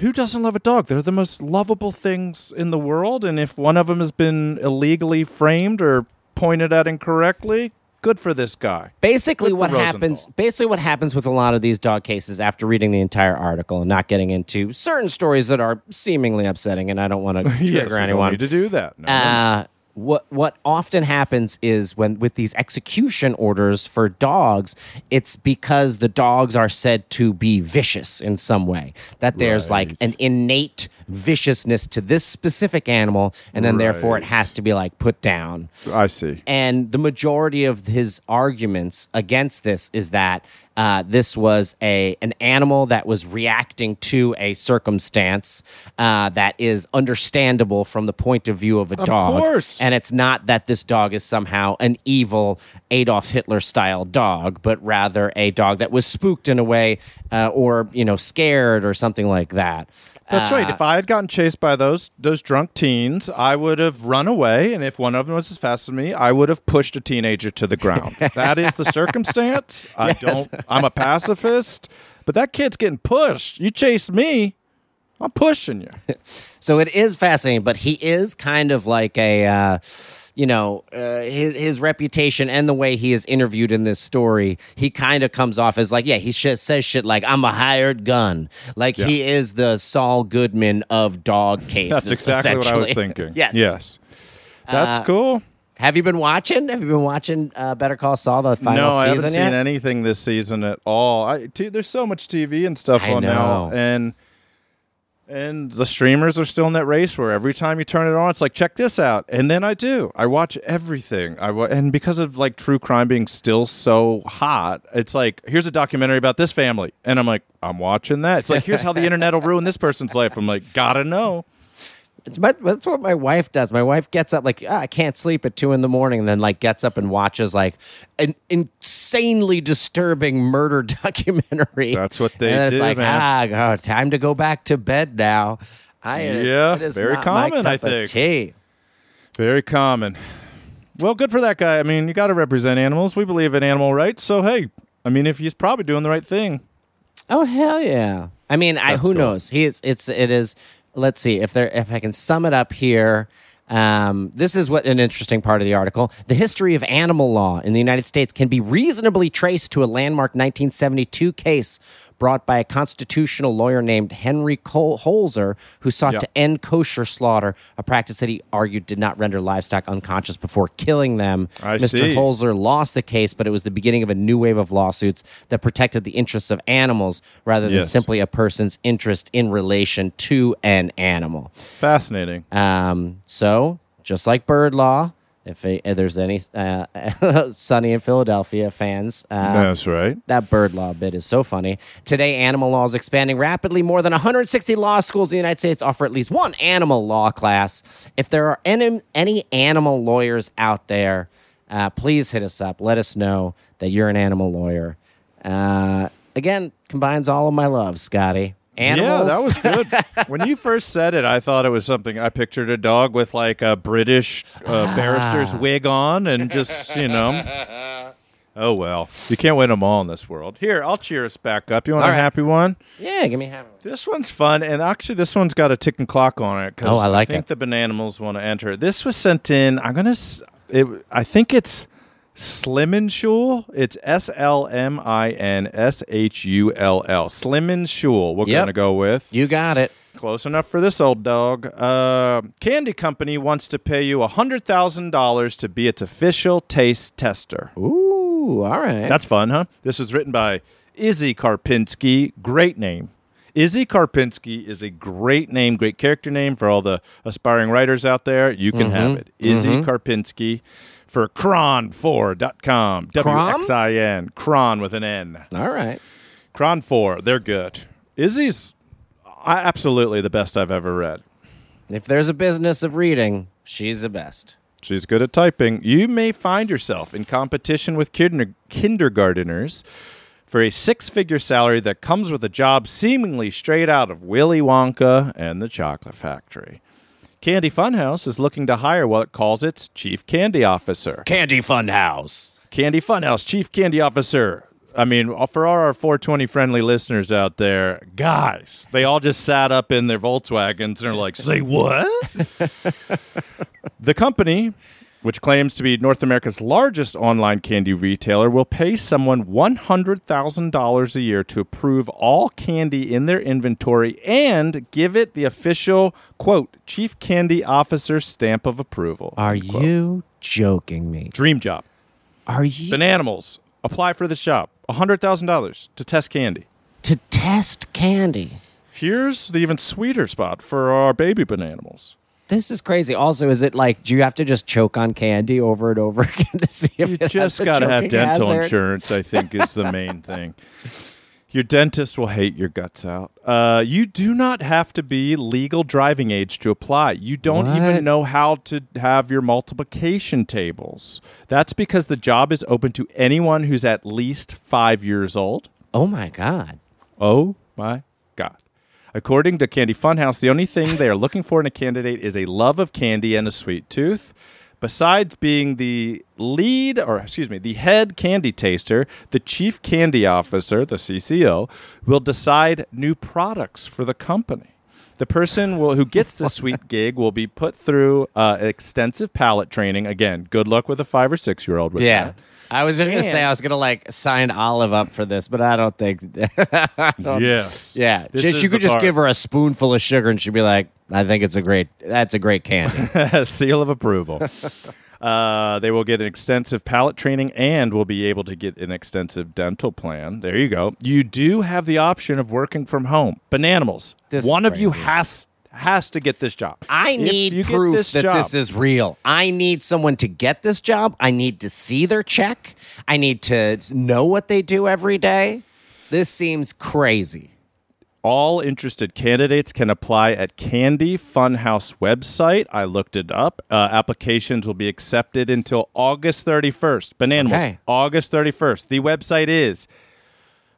who doesn't love a dog? They're the most lovable things in the world, and if one of them has been illegally framed or pointed at incorrectly, good for this guy. basically what happens basically what happens with a lot of these dog cases after reading the entire article and not getting into certain stories that are seemingly upsetting and i don't want to trigger yes, anyone to do that. No, uh, what what often happens is when with these execution orders for dogs, it's because the dogs are said to be vicious in some way. That there's like an innate viciousness to this specific animal, and then therefore it has to be like put down. I see. And the majority of his arguments against this is that uh, this was a an animal that was reacting to a circumstance uh, that is understandable from the point of view of a Of dog. course. And it's not that this dog is somehow an evil Adolf Hitler style dog, but rather a dog that was spooked in a way uh, or, you know, scared or something like that. That's right. If I had gotten chased by those those drunk teens, I would have run away, and if one of them was as fast as me, I would have pushed a teenager to the ground. that is the circumstance. I don't. I'm a pacifist, but that kid's getting pushed. You chase me, I'm pushing you. So it is fascinating, but he is kind of like a, uh, you know, uh, his, his reputation and the way he is interviewed in this story, he kind of comes off as like, yeah, he sh- says shit like, I'm a hired gun. Like he is the Saul Goodman of dog cases. That's exactly what I was thinking. yes. Yes. That's cool. Have you been watching? Have you been watching uh, Better Call Saul, the final season? no, I haven't yet? seen anything this season at all. I, t- there's so much TV and stuff I on now, and and the streamers are still in that race where every time you turn it on, it's like check this out, and then I do. I watch everything. I and because of like true crime being still so hot, it's like here's a documentary about this family, and I'm like I'm watching that. It's like here's how the internet will ruin this person's life. I'm like gotta know. It's my, that's what my wife does. My wife gets up like "Ah, I can't sleep at two in the morning, and then like gets up and watches like an insanely disturbing murder documentary. That's what they and do, It's like man. ah, oh, time to go back to bed now. I Yeah, it is very common, I think. tea. Very common. Well, good for that guy. I mean, you got to represent animals. We believe in animal rights. So, hey, I mean, if he's probably doing the right thing. Oh hell yeah! I mean, I, who cool. knows? He is. It's. It is. Let's see if there. If I can sum it up here. Um, this is what an interesting part of the article. The history of animal law in the United States can be reasonably traced to a landmark 1972 case brought by a constitutional lawyer named Henry Cole- Holzer, who sought Yeah. to end kosher slaughter, a practice that he argued did not render livestock unconscious before killing them. I Mr. see. Holzer lost the case, but it was the beginning of a new wave of lawsuits that protected the interests of animals rather than Yes. simply a person's interest in relation to an animal. Fascinating. Um, so, just like bird law, if, if there's any uh, Sunny in Philadelphia fans, uh, That's right. that bird law bit is so funny. Today, animal law is expanding rapidly. More than 160 law schools in the United States offer at least one animal law class. If there are any, any animal lawyers out there, uh, please hit us up. Let us know that you're an animal lawyer. Uh, again, combines all of my love, Scotty. Animals. Yeah, that was good. when you first said it, I thought it was something. I pictured a dog with like a British uh, barrister's wig on and just, you know. Oh, well. You can't win them all in this world. Here, I'll cheer us back up. You want All a right. happy one? yeah, give me half. This one's fun, and actually, this one's got a ticking clock on it. Oh, I like I think it. the bananimals want to enter. This was sent in. I'm gonna. It, I think it's Slimenshul. It's S L M I N S H U L L. Slimenshul. We're Yep. gonna go with. You got it. Close enough for this old dog. Uh, candy company wants to pay you hundred thousand dollars to be its official taste tester. Ooh, all right. That's fun, huh? This was written by Izzy Karpinski. Great name. Izzy Karpinski is a great name, great character name for all the aspiring writers out there. You can have mm-hmm. it. Izzy mm-hmm. Karpinski for cron4.com. W-X-I-N. Cron with an N. all right. Cron4. They're good. Izzy's absolutely the best I've ever read. If there's a business of reading, she's the best. She's good at typing. You may find yourself in competition with kinder- kindergarteners for a six figure salary that comes with a job seemingly straight out of Willy Wonka and the Chocolate Factory. Candy Funhouse is looking to hire what it calls its Chief Candy Officer. Candy Funhouse. Candy Funhouse, Chief Candy Officer. I mean, uh, for all our 420 friendly listeners out there, guys, they all just sat up in their Volkswagens and are like, say what? the company, which claims to be North America's largest online candy retailer, will pay someone $100,000 a year to approve all candy in their inventory and give it the official, quote, Chief Candy Officer stamp of approval. Are you joking me? Dream job. Are you Bananimals. Apply for this job. $100,000 to test candy. to test candy? Here's the even sweeter spot for our baby bananimals. This is crazy. Also, is it like do you have to just choke on candy over and over again to see if You just got to have dental hazard? insurance, I think, is the main thing. Your dentist will hate your guts out. Uh, you do not have to be legal driving age to apply. You don't What? even know how to have your multiplication tables. That's because the job is open to anyone who's at least five years old. Oh my god. Oh my. According to Candy Funhouse, the only thing they are looking for in a candidate is a love of candy and a sweet tooth. Besides being the lead, or excuse me, the head candy taster, the chief candy officer, the CCO, will decide new products for the company. The person will, who gets the sweet gig will be put through uh, extensive palate training. Again, good luck with a five or six year old with Yeah. that. I was just gonna say I was gonna like sign Olive up for this, but I don't think. I don't- Yes. Yeah, This just you could just part. give her a spoonful of sugar, and she'd be like, "I think it's a great. That's a great candy." seal of approval. Uh, they will get an extensive palate training and will be able to get an extensive dental plan. There you go. You do have the option of working from home. Bananimals. This is One of you has has to get this job. I need proof this that job- this is real. I need someone to get this job. I need to see their check. I need to know what they do every day. This seems crazy. All interested candidates can apply at Candy Funhouse website. I looked it up. Uh, applications will be accepted until August 31st. Bananimals, Okay. August 31st. The website is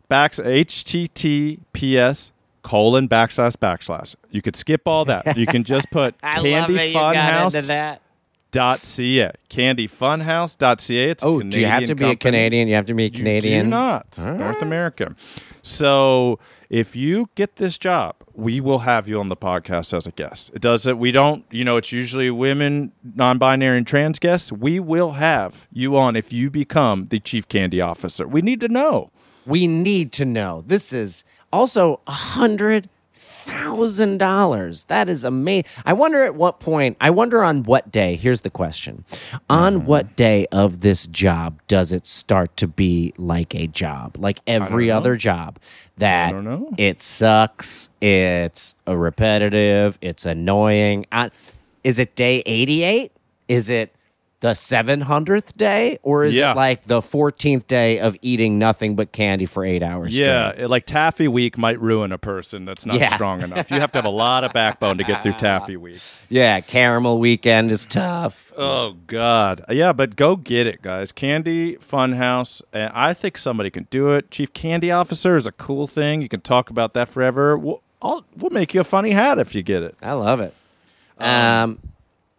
backs https colon backslash backslash. You could skip all that. You can just put candyfunhouse.ca. that. Candyfunhouse.ca. It's a Oh, do you have Canadian to be a. Canadian? You have to be a You Canadian. do not. North American. So if you get this job, we will have you on the podcast as a guest. It does it. We don't, you know, it's usually women, non binary, and trans guests. We will have you on if you become the chief candy officer. We need to know. We need to know. This is also a hundred thousand dollars. That is amazing. I wonder at what point. I wonder on what day. Here's the question: On Mm-hmm. what day of this job does it start to be like a job, like every other job? That don't know. it sucks. It's a repetitive. It's annoying. I, is it day eighty-eight? Is it? The 700th day, or is Yeah. it like the 14th day of eating nothing but candy for eight hours? Yeah, it- like taffy week might ruin a person that's not Yeah. strong enough. You have to have a lot of backbone to get through taffy week. Yeah, caramel weekend is tough. Oh God, yeah, but go get it, guys. Candy Funhouse, and I think somebody can do it. Chief Candy Officer is a cool thing. You can talk about that forever. We'll, I'll, we'll make you a funny hat if you get it. I love it. Um,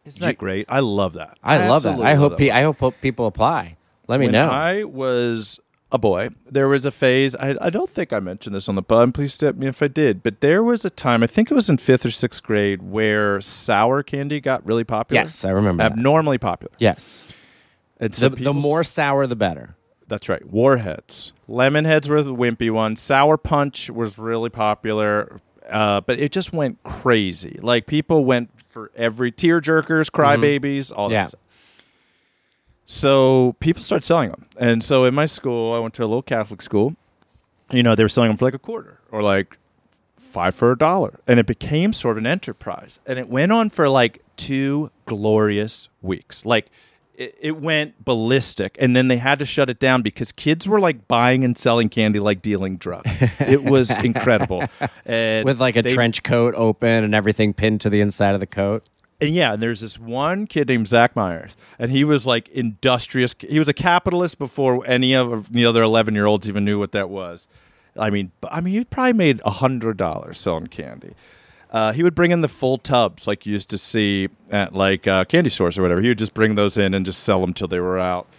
Isn't that great? I love that. I love that. Absolutely I hope love pe- I hope people apply. Let me when know. I was a boy, there was a phase. I, I don't think I mentioned this on the pod. Please step me if I did. But there was a time, I think it was in fifth or sixth grade, where sour candy got really popular. Yes, I remember that. Abnormally popular. yes, And so the, the people- more sour, the better. That's right. Warheads. Lemon heads were the wimpy one. Sour punch was really popular, uh, but it just went crazy. Like people went for every tear jerkers, crybabies, all that Yeah. stuff. So people started selling them, and so in my school, I went to a little Catholic school. You know, they were selling them for like a quarter or like five for a dollar, and it became sort of an enterprise. And it went on for like two glorious weeks. Like it, it went ballistic, and then they had to shut it down because kids were like buying and selling candy like dealing drugs. it was incredible, and With like a they- trench coat open and everything pinned to the inside of the coat. and yeah, and there's this one kid named Zach Myers, and he was like industrious. He was a capitalist before any of the other 11 year olds even knew what that was. I mean, I mean, he probably made a hundred dollars selling candy. Uh, he would bring in the full tubs like you used to see at like uh, candy stores or whatever. He would just bring those in and just sell them till they were out.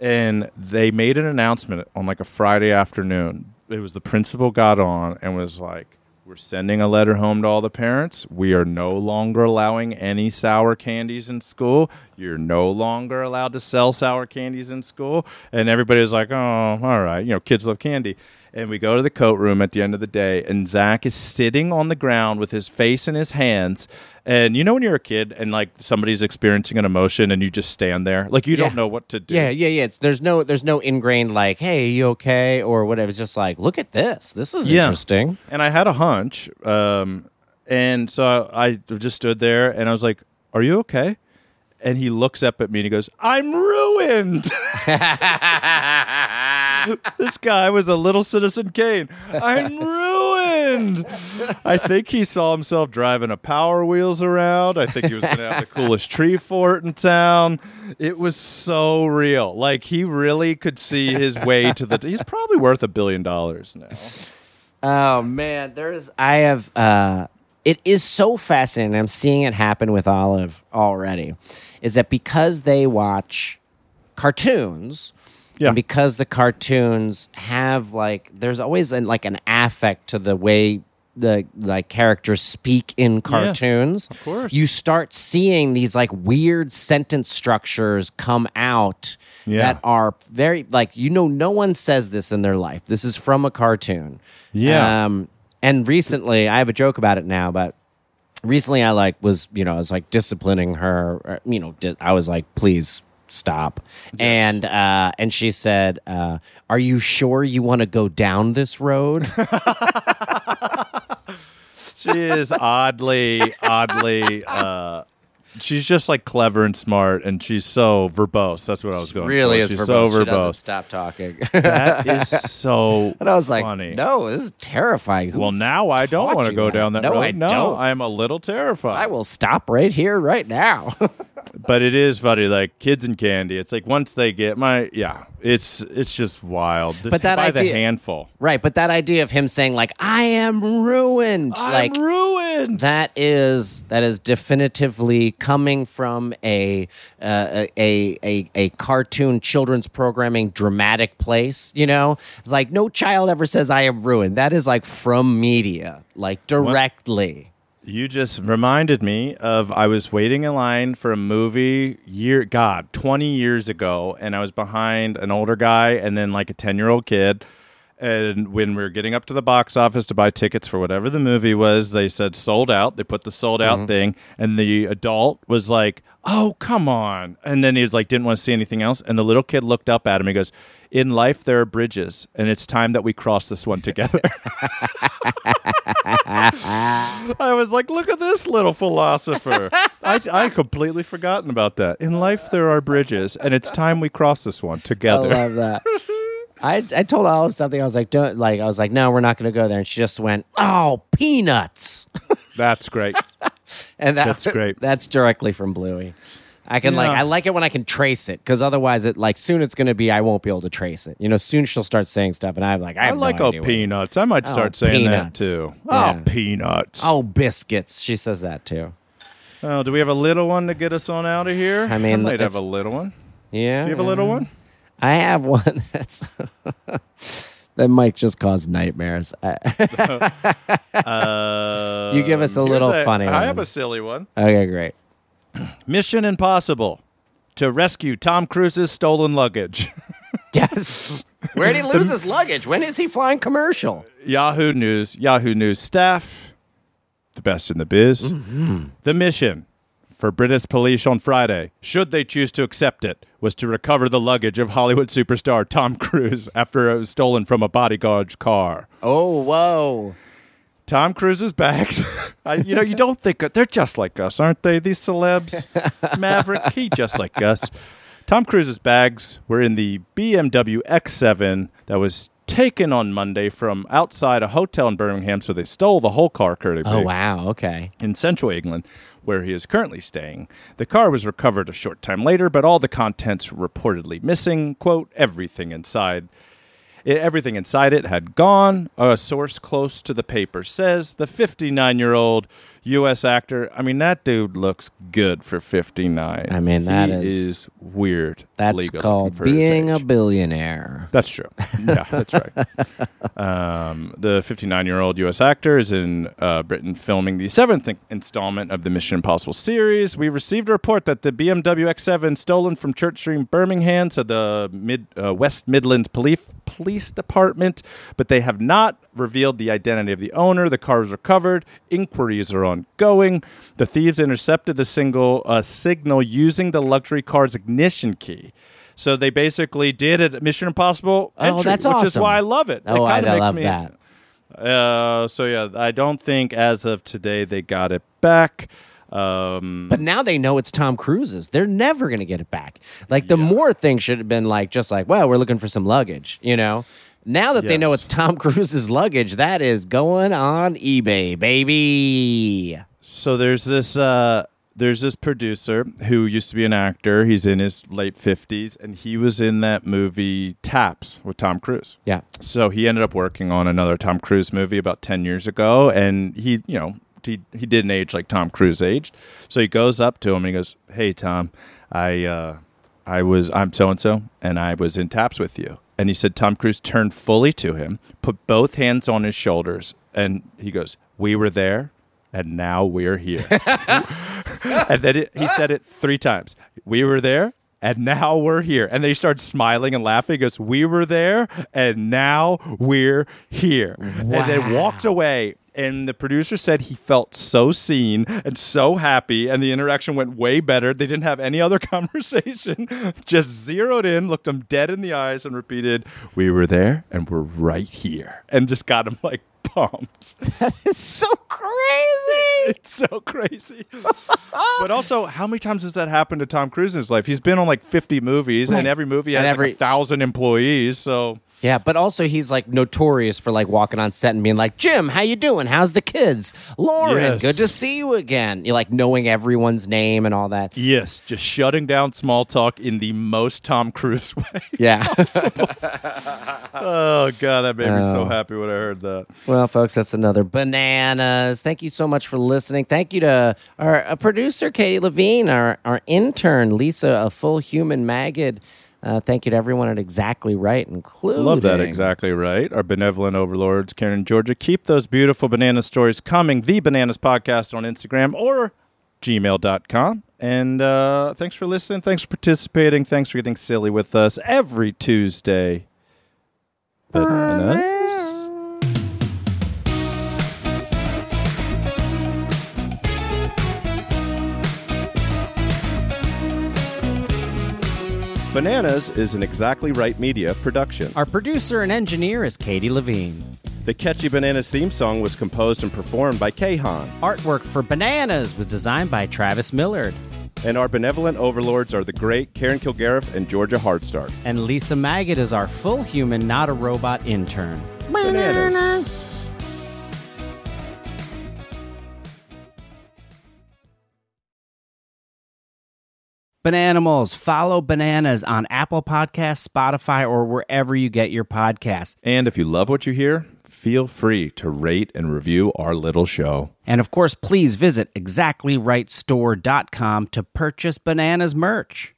And they made an announcement on like a Friday afternoon. It was the principal got on and was like, "We're sending a letter home to all the parents. We are no longer allowing any sour candies in school. You're no longer allowed to sell sour candies in school. And everybody was like, oh, all right. You know, kids love candy. And we go to the coat room at the end of the day, and Zach is sitting on the ground with his face in his hands. And you know, when you're a kid and like somebody's experiencing an emotion and you just stand there, like you Yeah. don't know what to do. Yeah, yeah, yeah. It's, there's no there's no ingrained like, hey, you okay or whatever. It's just like, look at this. This is Yeah. interesting. and I had a hunch. Um, and so I just stood there and I was like, Are you okay? And he looks up at me and he goes, I'm ruined. this guy was a little Citizen Kane. I'm ruined. I think he saw himself driving a Power Wheels around. I think he was going to have the coolest tree fort in town. It was so real. Like he really could see his way to the. He's probably worth a billion dollars now. Oh man, there's I have uh it is so fascinating. I'm seeing it happen with Olive already. Is that because they watch cartoons? Yeah. And because the cartoons have like there's always an, like an affect to the way the like characters speak in cartoons. Of course. You start seeing these like weird sentence structures come out Yeah. that are very like you know no one says this in their life. This is from a cartoon. Yeah. Um and recently I have a joke about it now, but recently I like was you know I was like disciplining her. Or, you know I was like please stop and uh and she said uh are you sure you want to go down this road She is oddly, oddly. Uh, she's just like clever and smart, and she's so verbose. That's what I was going. really for. is she's verbose. so She doesn't verbose. stop talking That is so. and I was like funny. no this is terrifying Who Well, now I don't want to go that? down that no, road. I no, don't. I'm a little terrified. I will stop right here right now but it is funny, like kids and candy. It's like once they get my yeah, it's it's just wild. Just But that by the idea- handful, right but that idea of him saying like I am ruined like I'm ruined. That is that is definitively coming from a uh, a, a a cartoon children's programming dramatic place. You know, like no child ever says I am ruined. That is like from media, like directly. You just reminded me of I was waiting in line for a movie year God, 20 years ago and I was behind an older guy and then like a 10-year-old kid and when we were getting up to the box office to buy tickets for whatever the movie was, they said sold out. They put the sold out mm-hmm. thing and the adult was like, "Oh, come on." And then he was like didn't want to see anything else and the little kid looked up at him and goes, "In life there are bridges and it's time that we cross this one together." I was like, look at this little philosopher. I, I completely forgotten about that. In life, there are bridges, and it's time we cross this one together. I love that. I, I told Olive something. I was like, don't like. I was like, no, we're not going to go there. And she just went, oh, peanuts. That's great. And that, That's great. That's directly from Bluey. I can like I like it when I can trace it because otherwise it like soon it's gonna be I won't be able to trace it. You know, soon she'll start saying stuff and I'm like I, I have no like oh peanuts. I might Oh, start saying peanuts. that too. Yeah. Oh, peanuts. Oh, biscuits. She says that too. Oh, do we have a little one to get us on out of here? I mean, might have a little one. Yeah. Do you have a little one? I have one that's that might just cause nightmares. Uh, You give us a here's little funny I have a silly one. okay, great. Mission Impossible to rescue Tom Cruise's stolen luggage. Yes. Where did he lose his luggage? When is he flying commercial? Yahoo News, Yahoo News staff, the best in the biz. The mission for British police on Friday, should they choose to accept it, was to recover the luggage of Hollywood superstar Tom Cruise after it was stolen from a bodyguard's car. Oh, whoa. Tom Cruise's bags. I, you know, you don't think they're just like us, aren't they? These celebs. Maverick, he just like us. Tom Cruise's bags were in the BMW X7 that was taken on Monday from outside a hotel in Birmingham. So they stole the whole car, Curdy. Oh, wow. Okay. In central England, where he is currently staying. The car was recovered a short time later, but all the contents were reportedly missing. Quote, everything inside it, everything inside it had gone. A source close to the paper says the 59 year old U.S. actor. I mean, that dude looks good for 59. I mean, that He is- is weird. That's called looking for his being a billionaire. That's true. Yeah, that's right. Um, the 59 year old U.S. actor is in uh, Britain filming the seventh in- installment of the Mission Impossible series. We received a report that the BMW X7 stolen from Church Street, Birmingham, to the mid uh, West Midlands Police Police Department, but they have not revealed the identity of the owner. The car was recovered. Inquiries are ongoing. The thieves intercepted the single uh, signal using the luxury car's ignition key. So they basically did a Mission Impossible Oh, entry, that's which is why I love it. Oh, it I love me, that. Uh, so yeah, I don't think as of today they got it back. Um, But now they know it's Tom Cruise's. They're never going to get it back. Like the more thing should have been like just like, well, we're looking for some luggage, you know. Now that they know it's Tom Cruise's luggage, that is going on eBay, baby. so there's this uh, there's this producer who used to be an actor. He's in his late fifties, and he was in that movie Taps with Tom Cruise. Yeah. So he ended up working on another Tom Cruise movie about 10 years ago. And he, you know, he, he didn't age like Tom Cruise aged. So he goes up to him and he goes, Hey, Tom, I, uh, I was, I'm so and so, and I was in taps with you. And he said, Tom Cruise turned fully to him, put both hands on his shoulders, and he goes, We were there, and now we're here. and then it, he said it three times. We were there, and now we're here. And they he starts smiling and laughing. He goes, We were there, and now we're here. And then walked away. And the producer said he felt so seen and so happy, and the interaction went way better. They didn't have any other conversation, just zeroed in, looked him dead in the eyes, and repeated, We were there, and we're right here. And just got him like pumped. It's so crazy. It's so crazy. but also, how many times has that happened to Tom Cruise in his life? He's been on like 50 movies, Right. and every movie And has every- like a thousand employees. So Yeah, but also he's like notorious for like walking on set and being like, "Jim, how you doing? How's the kids? Lauren, Yes. good to see you again." You like knowing everyone's name and all that. yes, just shutting down small talk in the most Tom Cruise way. Yeah. oh god, that made me so Oh. happy when I heard that. well, folks, that's another bananas. Thank you so much for listening. Thank you to our uh, producer Katie Levine, our our intern Lisa, a full human maggot. Uh, thank you to everyone at Exactly Right, including Love that exactly right. Our benevolent overlords, Karen and Georgia. Keep those beautiful banana stories coming. The Bananas Podcast on Instagram or gmail.com. And uh, thanks for listening. Thanks for participating. Thanks for getting silly with us every Tuesday. Bananas. Bananas is an Exactly Right Media production. Our producer and engineer is Katie Levine. The Catchy Bananas theme song was composed and performed by Kahan. Artwork for Bananas was designed by Travis Millard. And our benevolent overlords are the great Karen Kilgariff and Georgia Hardstark. And Lisa Maggot is our full human, not a robot intern. Bananas. Bananimals, follow Bananas on Apple Podcasts, Spotify, or wherever you get your podcasts. And if you love what you hear, feel free to rate and review our little show. And of course, please visit exactlyrightstore.com to purchase Bananas merch.